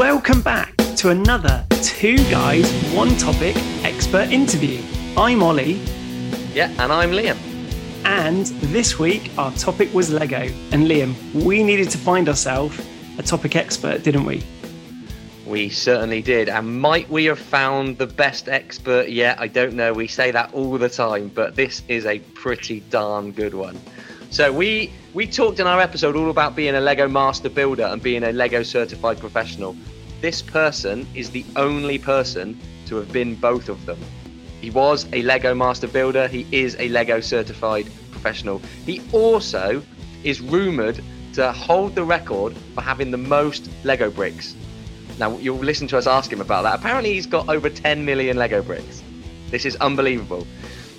Welcome back to another Two Guys, One Topic expert interview. I'm Ollie. Yeah, and I'm Liam. And this week, our topic was Lego. And Liam, we needed to find ourselves a topic expert, didn't we? We certainly did. And might we have found the best expert yet? I don't know. We say that all the time, but this is a pretty darn good one. So we we talked in our episode all about being a Lego master builder and being a Lego certified professional. This person is the only person to have been both of them. He was a Lego master builder, he is a Lego certified professional. He also is rumored to hold the record for having the most Lego bricks. Now, you'll listen to us ask him about that. Apparently, he's got over 10 million Lego bricks. This is unbelievable.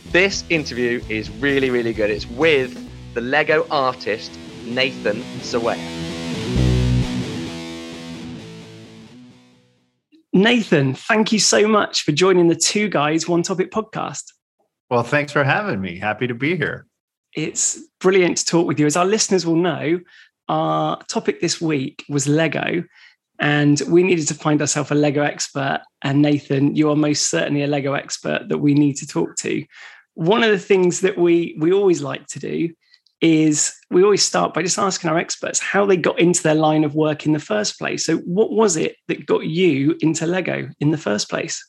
This interview is really, really good. It's with the Lego artist Nathan Sawaya. Nathan, thank you so much for joining the Two Guys One Topic podcast. Well, thanks for having me. Happy to be here. It's brilliant to talk with you. As our listeners will know, our topic this week was Lego, and we needed to find ourselves a Lego expert. And Nathan, you are most certainly a Lego expert that we need to talk to. One of the things that we we always like to do is we always start by just asking our experts how they got into their line of work in the first place. So, what was it that got you into Lego in the first place?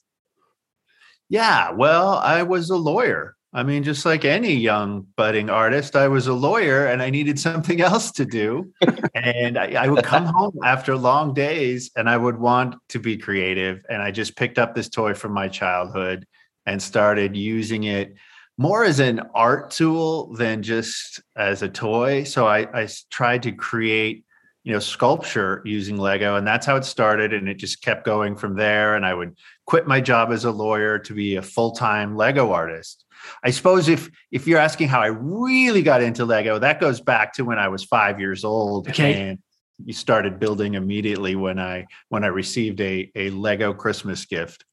Yeah, well, I was a lawyer. I mean, just like any young budding artist, I was a lawyer and I needed something else to do. and I, I, would come home after long days and I would want to be creative. And I just picked up this toy from my childhood and started using it more as an art tool than just as a toy. So I, I tried to create, you know, sculpture using Lego, and that's how it started. And it just kept going from there. And I would quit my job as a lawyer to be a full time Lego artist. I suppose if if you're asking how I really got into Lego, that goes back to when I was five years old. Okay. And you started building immediately when I when I received a a Lego Christmas gift.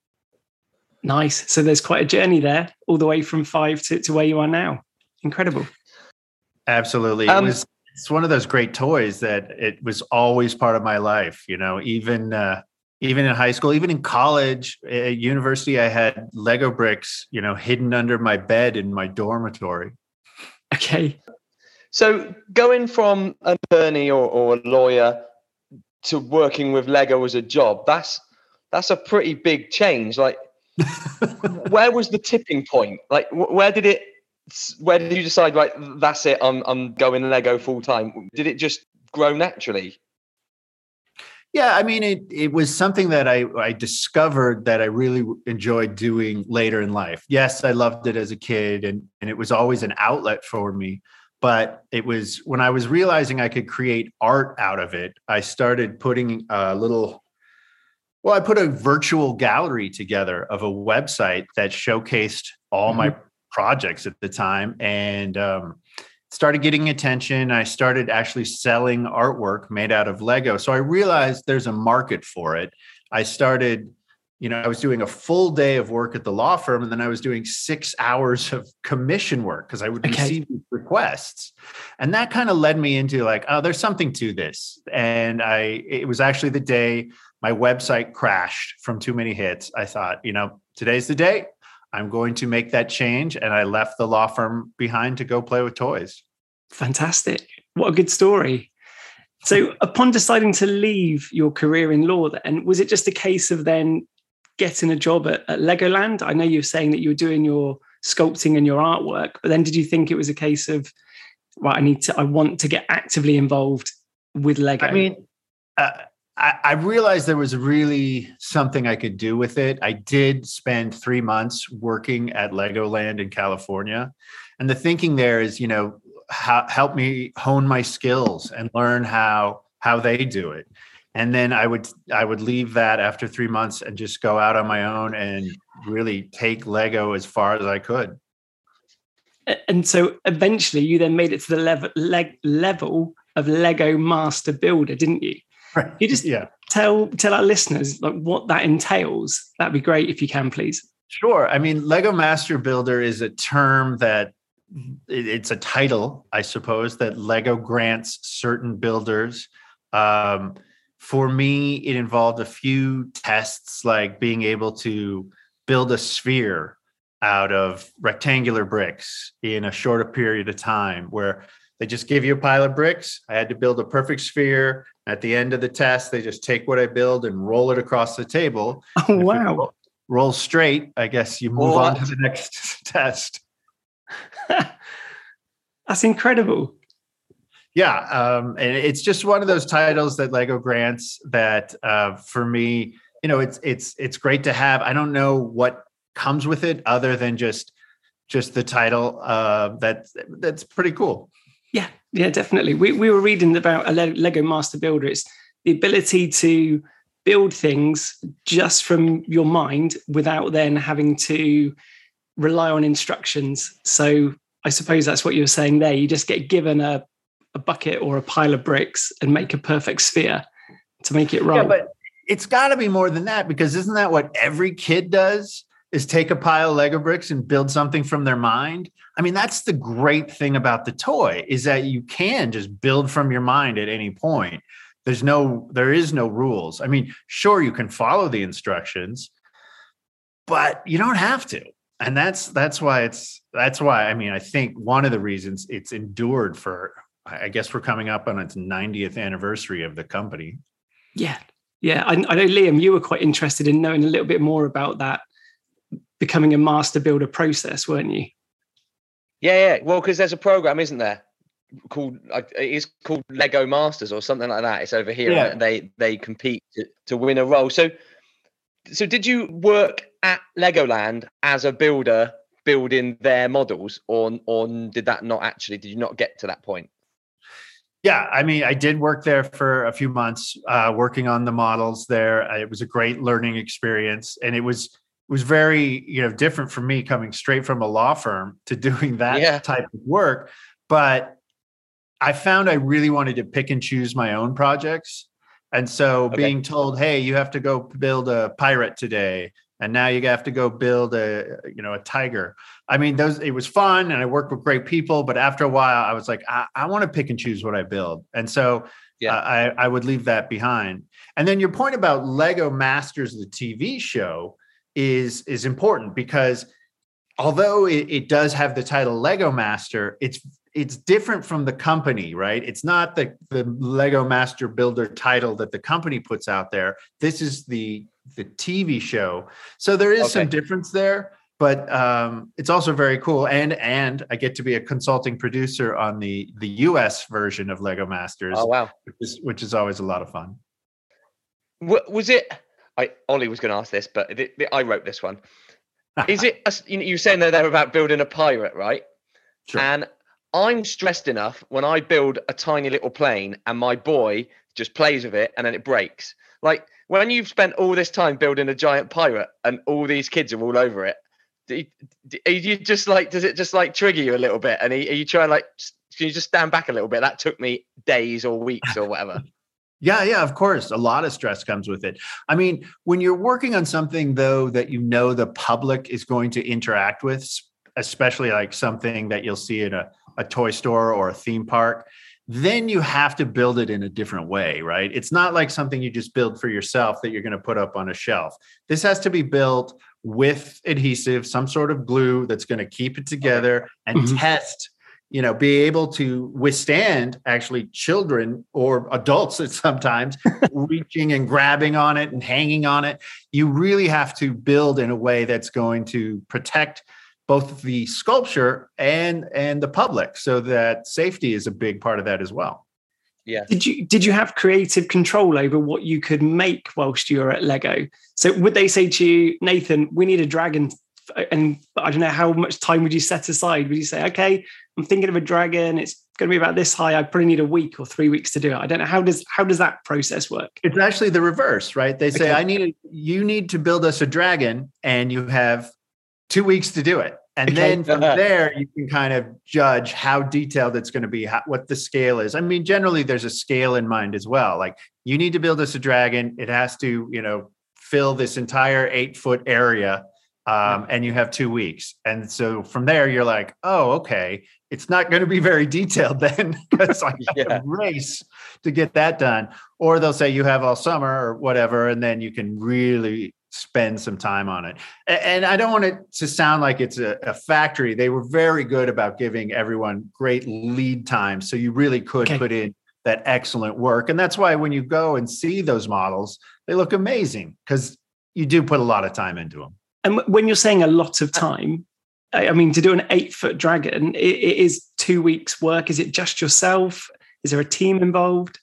Nice. So there's quite a journey there, all the way from five to, to where you are now. Incredible. Absolutely. Um, it was it's one of those great toys that it was always part of my life. You know, even uh, even in high school, even in college, at university, I had Lego bricks, you know, hidden under my bed in my dormitory. Okay. So going from an attorney or, or a lawyer to working with Lego as a job, that's that's a pretty big change. Like where was the tipping point? Like, where did it? Where did you decide? Right, that's it. I'm I'm going Lego full time. Did it just grow naturally? Yeah, I mean, it it was something that I I discovered that I really enjoyed doing later in life. Yes, I loved it as a kid, and and it was always an outlet for me. But it was when I was realizing I could create art out of it, I started putting a little well, I put a virtual gallery together of a website that showcased all mm-hmm. my projects at the time and um, started getting attention. I started actually selling artwork made out of Lego. So I realized there's a market for it. I started, you know, I was doing a full day of work at the law firm and then I was doing six hours of commission work because I would okay. receive requests. And that kind of led me into like, oh, there's something to this. And I, it was actually the day my website crashed from too many hits. I thought, you know, today's the day. I'm going to make that change. And I left the law firm behind to go play with toys. Fantastic. What a good story. So, upon deciding to leave your career in law, then was it just a case of then getting a job at, at Legoland? I know you're saying that you were doing your sculpting and your artwork, but then did you think it was a case of, right, I need to, I want to get actively involved with Lego? I mean, uh, I, realized there was really something I could do with it. I did spend three months working at Legoland in California. And the thinking there is, you know, help me hone my skills and learn how how they do it. And then I would I would leave that after three months and just go out on my own and really take Lego as far as I could. And so eventually you then made it to the level leg, level of Lego Master Builder, didn't you? Right. You just yeah. tell tell our listeners like what that entails. That'd be great if you can, please. Sure. I mean, Lego Master Builder is a term that it's a title, I suppose, that Lego grants certain builders. Um, for me, it involved a few tests like being able to build a sphere out of rectangular bricks in a shorter period of time where they just give you a pile of bricks. I had to build a perfect sphere. At the end of the test, they just take what I build and roll it across the table. Oh, wow. Roll straight, I guess you move what? on to the next test. That's incredible. Yeah, um, and it's just one of those titles that Lego grants that uh, for me, you know, it's it's it's great to have. I don't know what comes with it other than just just the title. Uh, that that's pretty cool. Yeah, yeah, definitely. We we were reading about a Lego Master Builder. It's the ability to build things just from your mind without then having to rely on instructions. So I suppose that's what you were saying there. You just get given a, a bucket or a pile of bricks and make a perfect sphere to make it right. Yeah, but it's got to be more than that because isn't that what every kid does? Is take a pile of Lego bricks and build something from their mind. I mean, that's the great thing about the toy is that you can just build from your mind at any point. There's no, there is no rules. I mean, sure, you can follow the instructions, but you don't have to and that's that's why it's that's why i mean i think one of the reasons it's endured for i guess we're coming up on its 90th anniversary of the company. Yeah yeah. I, I, know liam you were quite interested in knowing a little bit more about that becoming a master builder process weren't you? Yeah yeah. Well because there's a program isn't there called it's called lego masters or something like that. It's over here yeah. they they compete to, to win a role. So so did you work at Legoland as a builder building their models or or did that not actually did you not get to that point yeah i mean i did work there for a few months uh, working on the models there it was a great learning experience and it was it was very you know different for me coming straight from a law firm to doing that yeah. type of work but i found i really wanted to pick and choose my own projects and so okay. being told, hey, you have to go build a pirate today, and now you have to go build a you know a tiger. I mean, those it was fun and I worked with great people, but after a while, I was like, I, I want to pick and choose what I build. And so yeah. Uh, I, I would leave that behind. And then your point about Lego Masters, the TV show, is is important because although it, it, does have the title Lego Master, it's it's different from the company, right? It's not the the Lego Master Builder title that the company puts out there. This is the the TV show, so there is okay. some difference there. But um, it's also very cool, and and I get to be a consulting producer on the the U.S. version of Lego Masters. Oh wow, which is, which is always a lot of fun. Was it? I Ollie was going to ask this, but the, the, I wrote this one. Is it? A, you, you were saying that they're about building a pirate, right? Sure. And I'm stressed enough when I build a tiny little plane and my boy just plays with it and then it breaks. Like when you've spent all this time building a giant pirate and all these kids are all over it, do you, do you just like, does it just like trigger you a little bit? And are you trying like, can you just stand back a little bit? That took me days or weeks or whatever. Yeah, yeah, of course. A lot of stress comes with it. I mean, when you're working on something though that you know the public is going to interact with, especially like something that you'll see in a a toy store or a theme park, then you have to build it in a different way, right? It's not like something you just build for yourself that you're going to put up on a shelf. This has to be built with adhesive, some sort of glue that's going to keep it together and mm-hmm. test you know be able to withstand actually children or adults sometimes reaching and grabbing on it and hanging on it you really have to build in a way that's going to protect both the sculpture and and the public so that safety is a big part of that as well. Yeah. Did you did you have creative control over what you could make whilst you were at lego? So would they say to you nathan we need a dragon and i don't know how much time would you set aside? Would you say okay i'm thinking of a dragon it's going to be about this high i probably need a week or three weeks to do it. I don't know how does how does that process work? It's actually the reverse right? They say okay. i need you need to build us a dragon and you have two weeks to do it. And then from there, you can kind of judge how detailed it's going to be, how, what the scale is. I mean, generally, there's a scale in mind as well. Like you need to build us a dragon. It has to, you know, fill this entire eight foot area. um, and you have two weeks. And so from there, you're like, oh, okay, it's not going to be very detailed then because I have Yeah. a race to get that done. Or they'll say you have all summer or whatever, and then you can really spend some time on it. And I don't want it to sound like it's a, a factory. They were very good about giving everyone great lead time. So you really could Okay. put in that excellent work. And that's why when you go and see those models, they look amazing because you do put a lot of time into them. And when you're saying a lot of time, I I mean, to do an eight foot dragon, it, it is two weeks' work. Is it just yourself? Is there a team involved?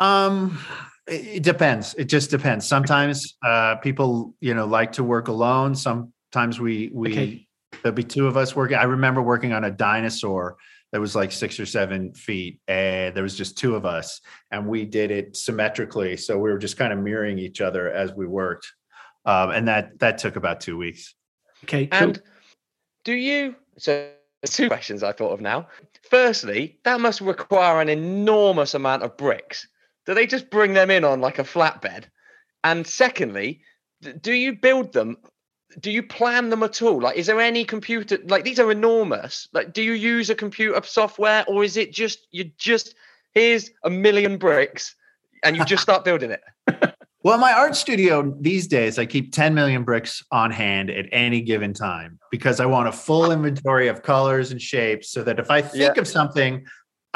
Um, it, it depends. It just depends. Sometimes uh, people, you know, like to work alone. Sometimes we we Okay. there'll be two of us working. I remember working on a dinosaur that was like six or seven feet, and there was just two of us, and we did it symmetrically. So we were just kind of mirroring each other as we worked, um, and that that took about two weeks. Okay, cool. And do you? So two questions I thought of now. Firstly, that must require an enormous amount of bricks. Do they just bring them in on like a flatbed? And secondly, do you build them? Do you plan them at all? Like, is there any computer? Like, these are enormous. Like, do you use a computer software, or is it just you just here's a million bricks and you just start building it? Well, my art studio these days, I keep 10 million bricks on hand at any given time because I want a full inventory of colors and shapes so that if I think of something,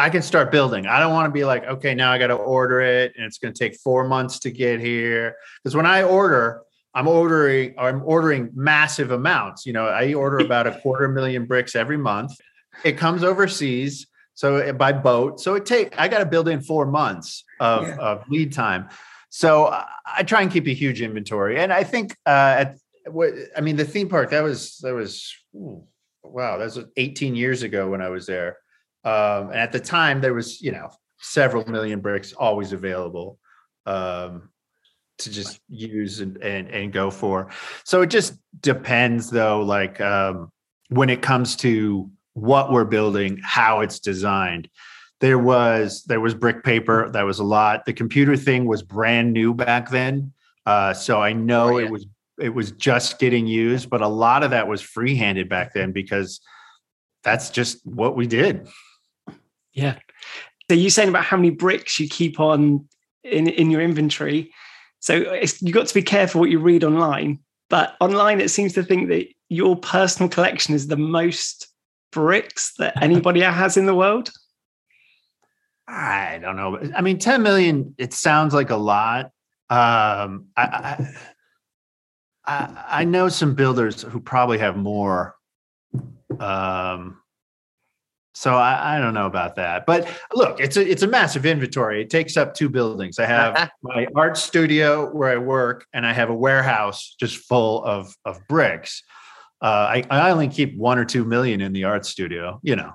I can start building. I don't want to be like, okay, now I got to order it and it's going to take four months to get here. Because when I order, I'm ordering, I'm ordering massive amounts. You know, I order about a quarter million bricks every month. It comes overseas, so by boat. So it take I got to build in four months of, Yeah. of lead time. So I- try and keep a huge inventory, and I think uh, at what I mean the theme park that was that was ooh, wow that was 18 years ago when I was there, um, and at the time there was you know several million bricks always available um, to just use and, and and go for. So it just depends though, like um, when it comes to what we're building, how it's designed there was there was brick paper that was a lot the computer thing was brand new back then uh, so i know Oh, yeah. it was it was just getting used but a lot of that was free-handed back then because that's just what we did Yeah. So you're saying about how many bricks you keep on in in your inventory. So it's, you got to be careful what you read online. But online, it seems to think that your personal collection is the most bricks that anybody has in the world. i don't know i mean 10 million it sounds like a lot um, I, I i i know some builders who probably have more um so I, I don't know about that but look it's a it's a massive inventory it takes up two buildings i have my art studio where i work and i have a warehouse just full of of bricks uh i, I only keep one or two million in the art studio you know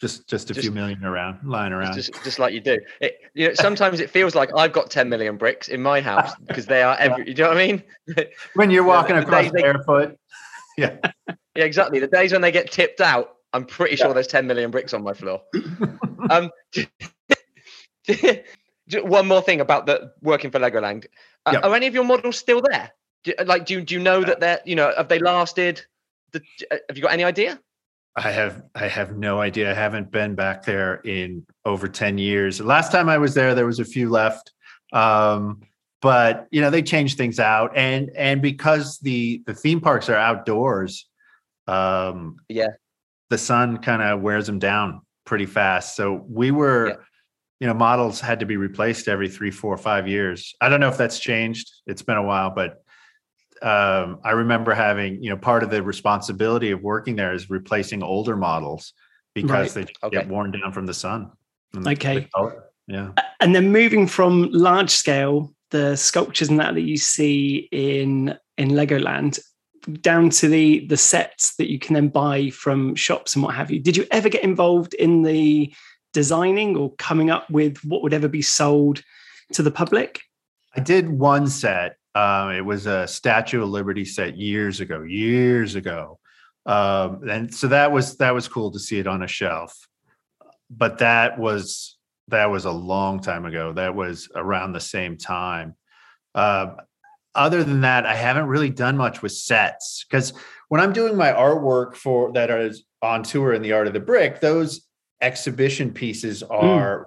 just just a Just- few million around lying around just just like you do. It, you know, sometimes it feels like I've got 10 million bricks in my house because they are every. You know what I mean? when you're walking the across they- barefoot Yeah, exactly. The days when they get tipped out, I'm pretty sure there's 10 million bricks on my floor. um, one more thing about the working for Legoland. Uh, Yeah. Are any of your models still there? Do, like, do, do you know that they're, you know, have they lasted? The, uh, have you got any idea? I have I have no idea. I haven't been back there in over 10 years. Last time I was there, there was a few left. Um, but you know, they changed things out. And and because the the theme parks are outdoors, um Yeah. The sun kind of wears them down pretty fast. So we were, Yeah. you know, models had to be replaced every three, four, five years. I don't know if that's changed. It's been a while, but um, I remember having, you know, part of the responsibility of working there is replacing older models because they Okay. get worn down from the sun. Okay. the. Yeah. And then moving from large scale, the sculptures and that that you see in in Legoland, down to the the sets that you can then buy from shops and what have you. Did you ever get involved in the designing or coming up with what would ever be sold to the public? I did one set. Um, it was a Statue of Liberty set years ago, years ago. Um, and so that was that was cool to see it on a shelf. But that was that was a long time ago. That was around the same time. Um, other than that, I haven't really done much with sets because when I'm doing my artwork for that is on tour in the art of the brick, those exhibition pieces hmm. are mm.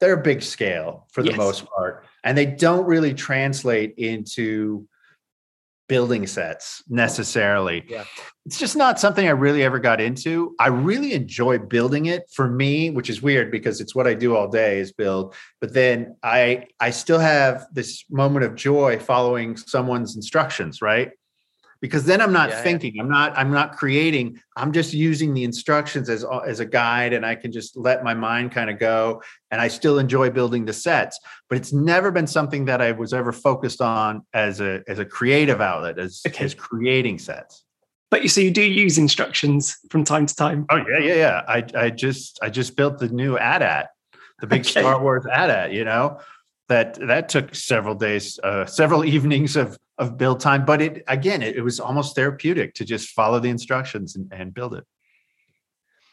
they're big scale for the yes. most part, and they don't really translate into building sets necessarily. Yeah. It's just not something I really ever got into. I really enjoy building it for me, which is weird because it's what I do all day is build. But then I I still have this moment of joy following someone's instructions, right? Because then i'm not yeah, thinking yeah. i'm not i'm not creating i'm just using the instructions as as a guide and i can just let my mind kind of go and i still enjoy building the sets but it's never been something that i was ever focused on as a as a creative outlet as okay. as creating sets but you so you do use instructions from time to time oh yeah yeah yeah i i just i just built the new AT-AT the big okay. star wars AT-AT you know that that took several days uh, several evenings of of build time but it again it, it, was almost therapeutic to just follow the instructions and, and build it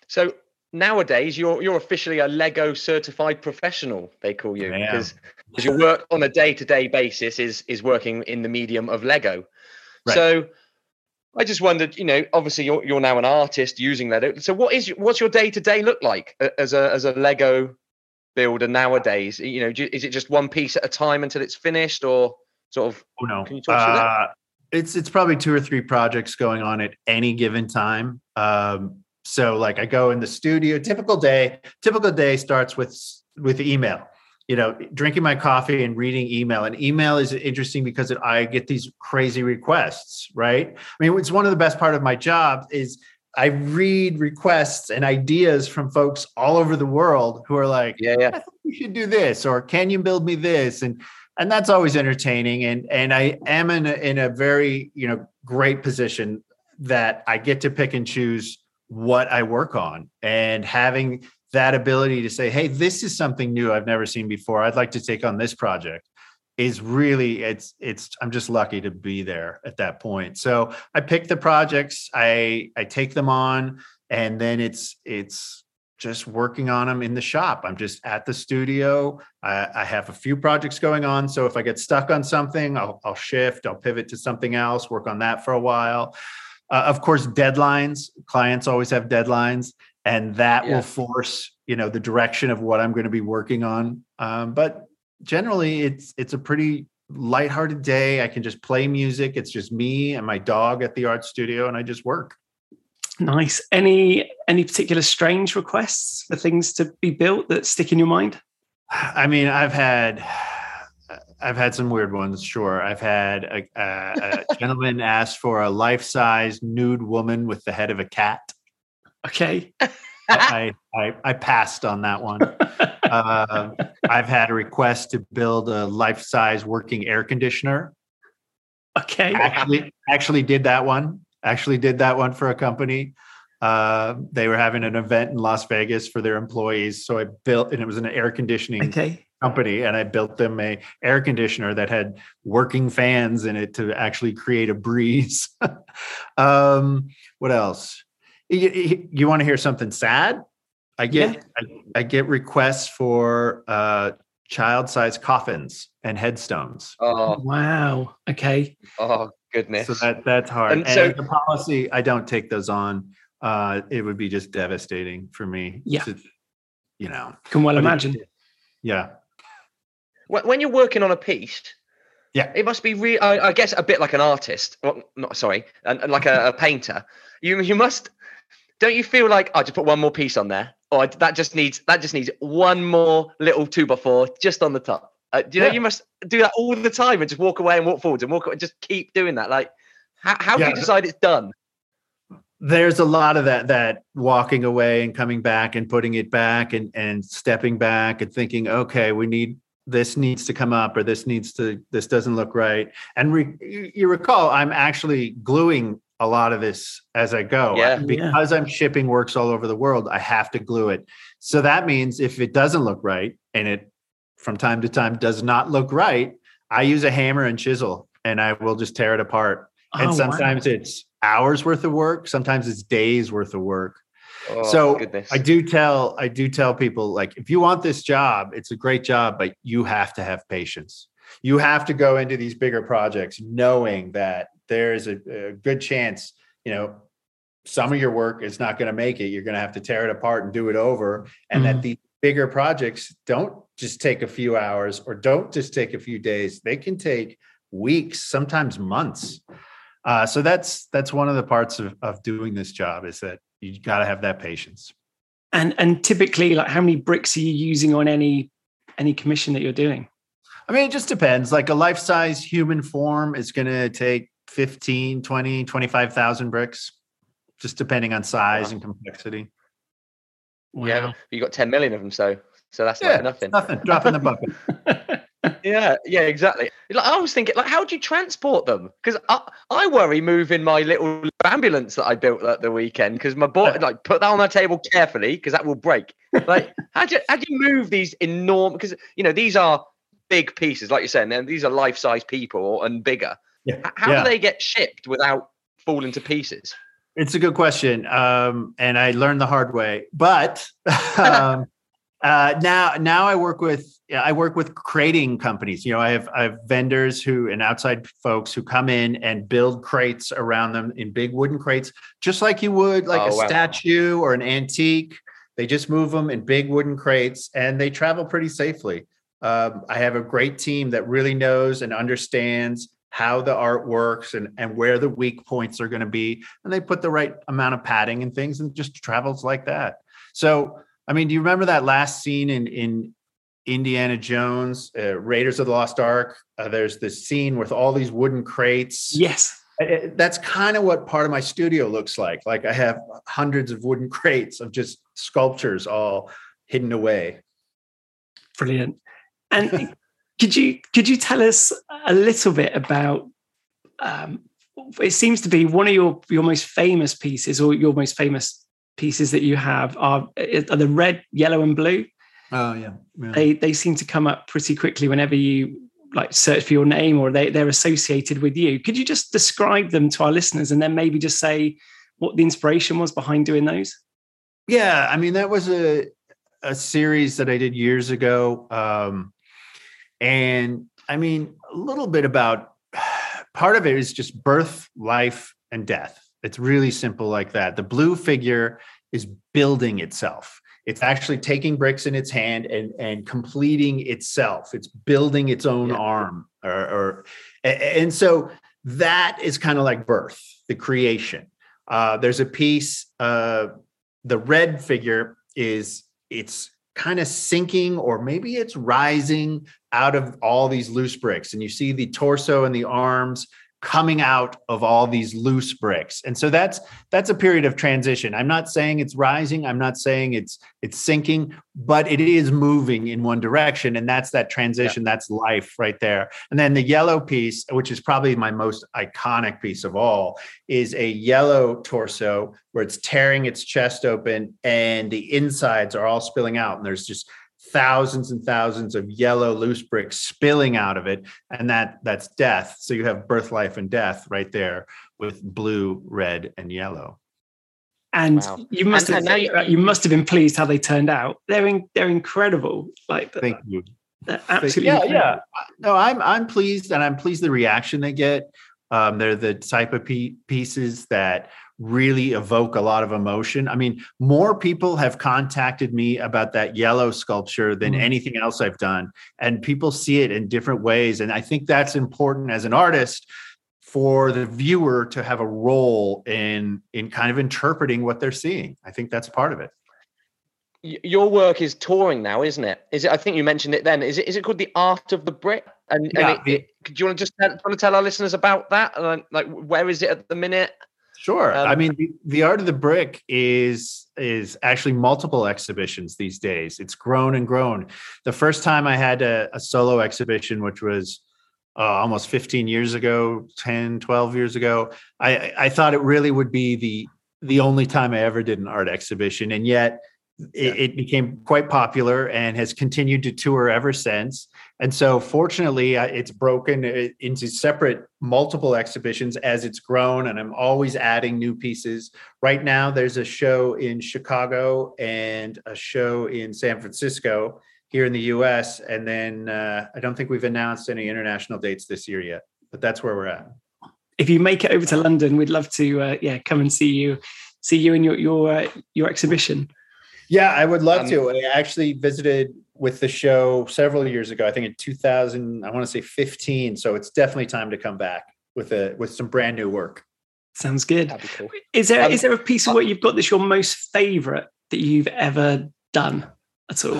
so nowadays you're you're officially a lego certified professional they call you because because your work on a day-to-day basis is is working in the medium of lego right. so I just wondered, you know, obviously you're you're now an artist using Lego. So what is what's your day to day look like as a as a Lego builder nowadays? You know, is it just one piece at a time until it's finished, or sort of? Oh no, can you talk uh, that? It's it's probably two or three projects going on at any given time. Um, so like I go in the studio. Typical day. Typical day starts with with email. You know, drinking my coffee and reading email. And email is interesting because it, I get these crazy requests. Right. I mean, it's one of the best part of my job is I read requests and ideas from folks all over the world who are like, "Yeah, yeah, you should do this," or "Can you build me this?" and and that's always entertaining. And and I am in a, in a very you know great position that I get to pick and choose what I work on, and having that ability to say, "Hey, this is something new I've never seen before. I'd like to take on this project." is really it's it's i'm just lucky to be there at that point so i pick the projects i i take them on and then it's it's just working on them in the shop i'm just at the studio i, I have a few projects going on so if i get stuck on something i'll, I'll shift i'll pivot to something else work on that for a while uh, of course deadlines clients always have deadlines and that yeah. will force you know the direction of what i'm going to be working on um, but generally it's it's a pretty lighthearted day. I can just play music. It's just me and my dog at the art studio, and I just work. Nice. Any any particular strange requests for things to be built that stick in your mind? I mean, I've had I've had some weird ones. Sure, I've had a, a, a gentleman ask for a life-size nude woman with the head of a cat. Okay. I, I, I passed on that one. uh, I've had a request to build a life-size working air conditioner. Okay. Actually, actually did that one. Actually did that one for a company. Uh, they were having an event in Las Vegas for their employees, so I built, and it was an air conditioning okay. company, and I built them a air conditioner that had working fans in it to actually create a breeze. um, what else? You, you want to hear something sad? I get yeah. I, I, get requests for uh, child-sized coffins and headstones. Oh wow! Okay. Oh goodness. So that that's hard. And, and so the policy, I don't take those on. Uh, it would be just devastating for me. Yeah. To, you know. Can well imagine. It, yeah. When you're working on a piece, yeah, it must be real. I, I, guess a bit like an artist. Well, not sorry, and, and like a, a painter. You you must don't you feel like I oh, just put one more piece on there, or that just needs that just needs one more little two by four just on the top? Uh, do you know yeah. you must do that all the time and just walk away and walk forwards and walk and just keep doing that? Like, how, how yeah. do you decide it's done? There's a lot of that that walking away and coming back and putting it back and and stepping back and thinking, okay, we need this needs to come up or this needs to this doesn't look right and re, you recall i'm actually gluing a lot of this as I go. Yeah. Because yeah. I'm shipping works all over the world, I have to glue it. So that means if it doesn't look right and it from time to time does not look right, I use a hammer and chisel and I will just tear it apart. Oh, and sometimes wow. it's hours worth of work, sometimes it's days worth of work. Oh, so goodness. I do tell I do tell people like if you want this job, it's a great job, but you have to have patience you have to go into these bigger projects knowing that there's a, a good chance, you know, some of your work is not going to make it. You're going to have to tear it apart and do it over. And mm-hmm. that the bigger projects don't just take a few hours or don't just take a few days. They can take weeks, sometimes months. Uh, so that's that's one of the parts of, of doing this job is that you got to have that patience. And and typically, like how many bricks are you using on any any commission that you're doing? I mean, it just depends. Like a life size human form is going to take 15, 20, 25,000 bricks, just depending on size wow. and complexity. Wow. Yeah, you got 10 million of them. So, so that's yeah, like nothing. Nothing. Drop in the bucket. yeah, yeah, exactly. Like, I was thinking, like, how do you transport them? Because I, I worry moving my little ambulance that I built at the weekend because my boy, like, put that on the table carefully because that will break. Like, how do you, how do you move these enormous? Because you know these are big pieces, like you're saying, and these are life size people and bigger. Yeah. How yeah. do they get shipped without falling to pieces? It's a good question, um, and I learned the hard way. But um, uh, now, now I work with I work with crating companies. You know, I have I have vendors who and outside folks who come in and build crates around them in big wooden crates, just like you would like oh, a wow. statue or an antique. They just move them in big wooden crates, and they travel pretty safely. Um, I have a great team that really knows and understands how the art works and, and where the weak points are going to be. And they put the right amount of padding and things and just travels like that. So I mean, do you remember that last scene in in Indiana Jones, uh, Raiders of the Lost Ark? Uh, there's this scene with all these wooden crates. Yes. That's kind of what part of my studio looks like. Like I have hundreds of wooden crates of just sculptures all hidden away. Brilliant. And could you could you tell us a little bit about? Um, it seems to be one of your your most famous pieces, or your most famous pieces that you have are are the red, yellow, and blue. Oh yeah. yeah. They they seem to come up pretty quickly whenever you like search for your name or they, they're associated with you. Could you just describe them to our listeners and then maybe just say what the inspiration was behind doing those? Yeah, I mean that was a a series that I did years ago. Um, and I mean a little bit about part of it is just birth, life, and death. It's really simple like that. The blue figure is building itself. It's actually taking bricks in its hand and and completing itself. It's building its own yeah. arm, or, or, and so that is kind of like birth, the creation. Uh, there's a piece. Uh, the red figure is it's kind of sinking, or maybe it's rising out of all these loose bricks, and you see the torso and the arms coming out of all these loose bricks. And so that's that's a period of transition. I'm not saying it's rising. I'm not saying it's it's sinking but it is moving in one direction. And that's that transition yeah. that's life right there. And then the yellow piece which is probably my most iconic piece of all is a yellow torso where it's tearing its chest open and the insides are all spilling out. And there's just thousands and thousands of yellow loose bricks spilling out of it. And that that's death. So you have birth life and death right there with blue red and yellow. And wow. you must and, have and you, you, must have been pleased how they turned out. They're in, they're incredible. Like thank you. absolutely yeah incredible. yeah no i'm i'm pleased and i'm pleased the reaction they get. Um, they're the type of pieces that really evoke a lot of emotion. I mean, more people have contacted me about that yellow sculpture than mm-hmm. anything else I've done. And people see it in different ways. And I think that's important as an artist for the viewer to have a role in in kind of interpreting what they're seeing. I think that's part of it. Your work is touring now, isn't it? Is it? I think you mentioned it then. Is it? Is it called the Art of the Brick? And, yeah, and it, it, do you want to just tell, want to tell our listeners about that? Like, where is it at the minute? Sure. Um, I mean, the, the, art of the brick is is actually multiple exhibitions these days. It's grown and grown. The first time I had a, a solo exhibition, which was uh, almost 15 years ago, 10, 12 years ago, I, I thought it really would be the the only time I ever did an art exhibition, and yet it, it, became quite popular and has continued to tour ever since. And so, fortunately, uh, it's broken uh, into separate multiple exhibitions as it's grown, and I'm always adding new pieces. Right now, there's a show in Chicago and a show in San Francisco. here in the U.S. And then uh, I don't think we've announced any international dates this year yet, but that's where we're at. If you make it over to London, we'd love to uh, yeah come and see you see you in your your uh, your exhibition. Yeah, I would love um, to. I actually visited with the show several years ago. I think in 2000, I want to say 15. So it's definitely time to come back with a with some brand new work. Sounds good. Cool. Is there um, is there a piece of work you've got that's your most favorite that you've ever done at all?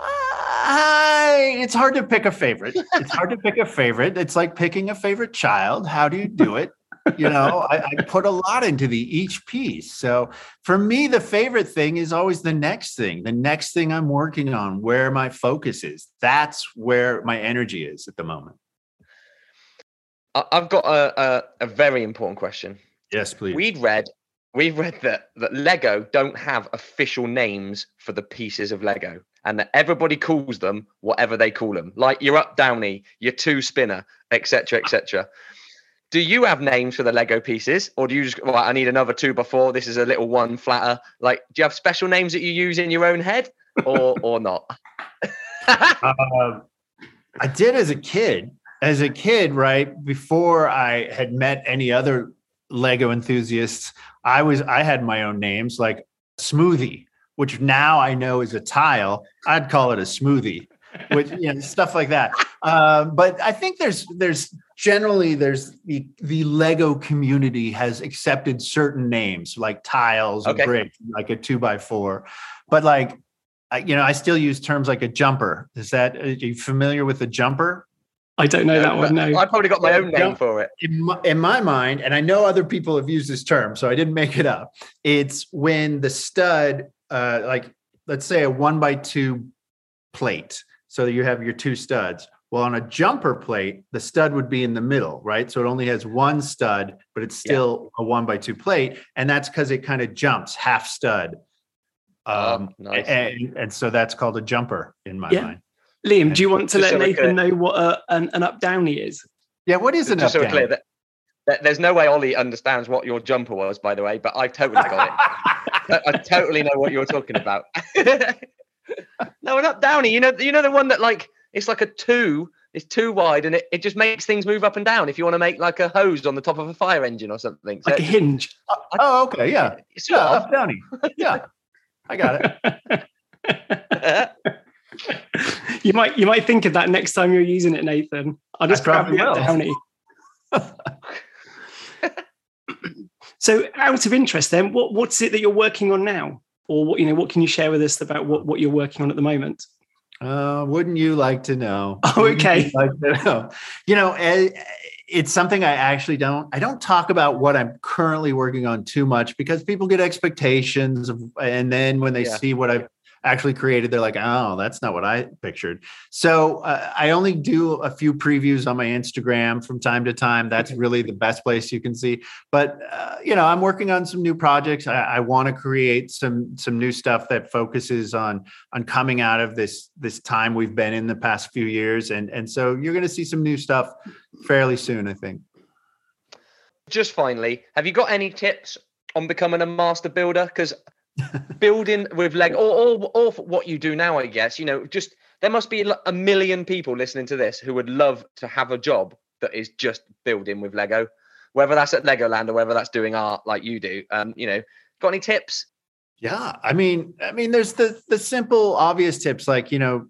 Uh, it's hard to pick a favorite. It's hard to pick a favorite. It's like picking a favorite child. How do you do it? You know I, I, put a lot into the each piece. So for me the favorite thing is always the next thing the next thing i'm working on where my focus is. That's where my energy is at the moment. I've got a, a, a very important question. Yes please. We'd read we've read that that lego don't have official names for the pieces of lego and that everybody calls them whatever they call them. Like you're up Downy. You're two spinner etc etc do you have names for the Lego pieces, or do you just? Well, I need another two before. This is a little one flatter. Like, do you have special names that you use in your own head, or or not? uh, I did as a kid. As a kid, right before I had met any other Lego enthusiasts, I was I had my own names like Smoothie, which now I know is a tile. I'd call it a smoothie, which you know stuff like that. Uh, but I think there's there's generally there's the the lego community has accepted certain names like tiles okay. or bricks like a two by four. But like I, you know i still use terms like a jumper. Is that are you familiar with a jumper? I don't know that one no. I probably got my own name for it. in my, in my mind and i know other people have used this term so i didn't make it up. It's when the stud uh like let's say a one by two plate so you have your two studs well, on a jumper plate, the stud would be in the middle, right? So it only has one stud, but it's still yeah. a one by two plate. And that's because it kind of jumps half stud. Oh, um, oh, nice. and, and so that's called a jumper in my yeah. mind. Liam, and do you want to let so Nathan know what a, an, an up downy is? Yeah, what is an just up so clear that, that, there's no way Ollie understands what your jumper was, by the way, but I've totally got it. I, I totally know what you're talking about. no, an up downy. You know, you know the one that like it's like a two. It's too wide, and it, it just makes things move up and down. If you want to make like a hose on the top of a fire engine or something, so like a hinge. Uh, oh, okay, yeah, yeah, up downy. Yeah, I got it. you might you might think of that next time you're using it, Nathan. I'll just grab the downy. so, out of interest, then, what what's it that you're working on now, or what you know, what can you share with us about what what you're working on at the moment? Uh, wouldn't you like to know? Oh, okay. You, like to know? you know, eh, it's something I actually don't. I don't talk about what I'm currently working on too much because people get expectations of, and then when they yeah. see what I've actually created, they're like, oh, that's not what I pictured. So uh, I only do a few previews on my Instagram from time to time. That's really the best place you can see. But uh, you know, I'm working on some new projects. I, I want to create some some new stuff that focuses on on coming out of this this time we've been in the past few years, and and so you're going to see some new stuff fairly soon, I think. Just finally, have you got any tips on becoming a master builder? Because building with leg or, or, or what you do now i guess you know just there must be a million people listening to this who would love to have a job that is just building with lego. Whether that's at legoland or whether that's doing art like you do um you know got any tips? Yeah i mean i mean there's the the simple obvious tips like you know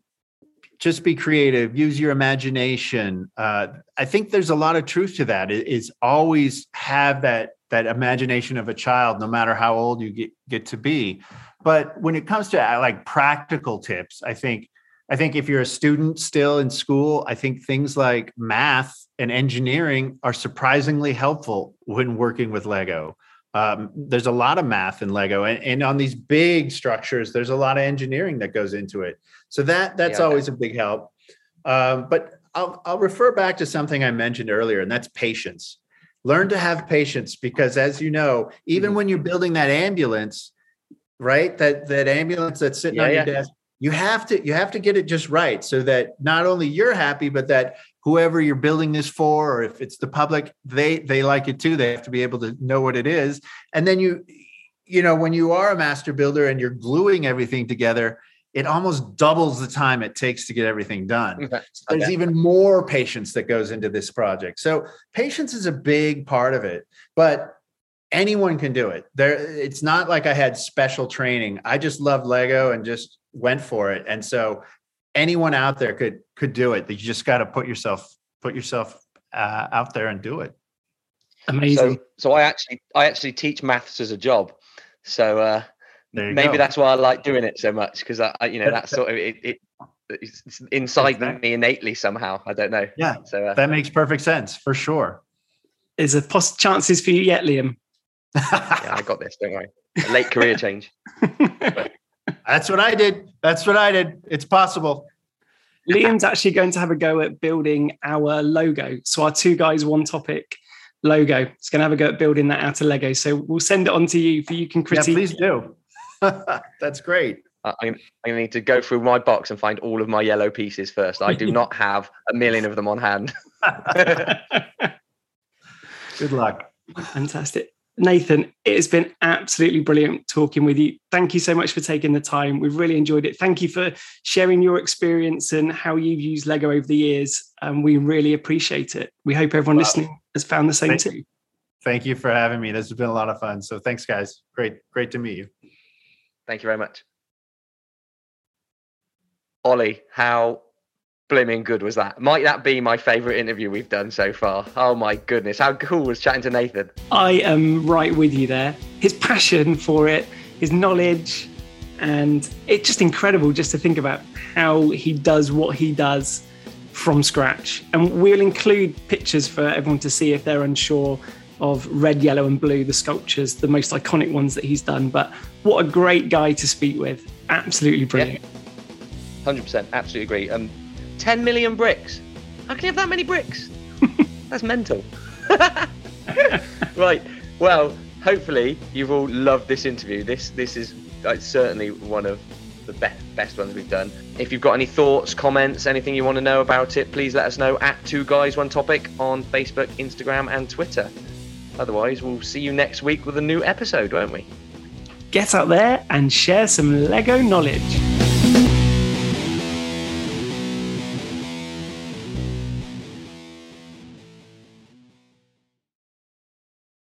just be creative use your imagination. Uh, i think there's a lot of truth to that. Is always have that that imagination of a child no matter how old you get, get to be. But when it comes to uh, like practical tips i think i think if you're a student still in school i think things like math and engineering are surprisingly helpful when working with lego. Um, there's a lot of math in lego and, and, on these big structures there's a lot of engineering that goes into it. So that that's yeah. always a big help. Um, but I'll, I'll refer back to something i mentioned earlier and that's patience learn to have patience because as you know even mm-hmm. when you're building that ambulance right that that ambulance that's sitting yeah, on your yeah. desk you have to you have to get it just right so that not only you're happy but that whoever you're building this for or if it's the public they they like it too they have to be able to know what it is and then you you know when you are a master builder and you're gluing everything together it almost doubles the time it takes to get everything done. Okay. So there's Okay. even more patience that goes into this project. So patience is a big part of it, but anyone can do it. There it's not like I had special training. I just love Lego and just went for it. And so anyone out there could could do it. You just got to put yourself put yourself uh, out there and do it. Amazing. So, so I actually, I actually teach maths as a job. So uh, There you maybe go. that's why I like doing it so much because I, I, you know, that sort of it. it it's it's inside Exactly. me innately somehow. I don't know. Yeah, So uh, that makes perfect sense for sure. Is there pos- chances for you yet, Liam? yeah, I got this. Don't worry. A late career change. That's what I did. That's what I did. It's possible. Liam's actually going to have a go at building our logo. So our two guys, one topic logo. It's going to have a go at building that out of Lego. So we'll send it on to you for you can Yeah, please do. That's great. I- I'm, need to go through my box and find all of my yellow pieces first. I do not have a million of them on hand. Good luck. Fantastic. Nathan, it has been absolutely brilliant talking with you. Thank you so much for taking the time. We've really enjoyed it. Thank you for sharing your experience and how you've used Lego over the years. Um, we really appreciate it. We hope everyone Wow. listening has found the same Thank- too. Thank you for having me. This has been a lot of fun. So thanks, guys. Great, great to meet you. Thank you very much. Ollie, how blimmin' good was that? Might that be my favourite interview we've done so far? Oh my goodness, how cool was chatting to Nathan? I am right with you there. His passion for it, his knowledge, and it's just incredible just to think about how he does what he does from scratch. And we'll include pictures for everyone to see if they're unsure of red, yellow, and blue, the sculptures, the most iconic ones that he's done. But what a great guy to speak with. Absolutely brilliant. 100%, absolutely agree. Um, 10 million bricks. How can you have that many bricks? That's mental. right. Well, hopefully you've all loved this interview. This this is certainly one of the best best ones we've done. If you've got any thoughts, comments, anything you want to know about it, please let us know at Two Guys One Topic on Facebook, Instagram, and Twitter. Otherwise, we'll see you next week with a new episode, won't we? Get out there and share some Lego knowledge.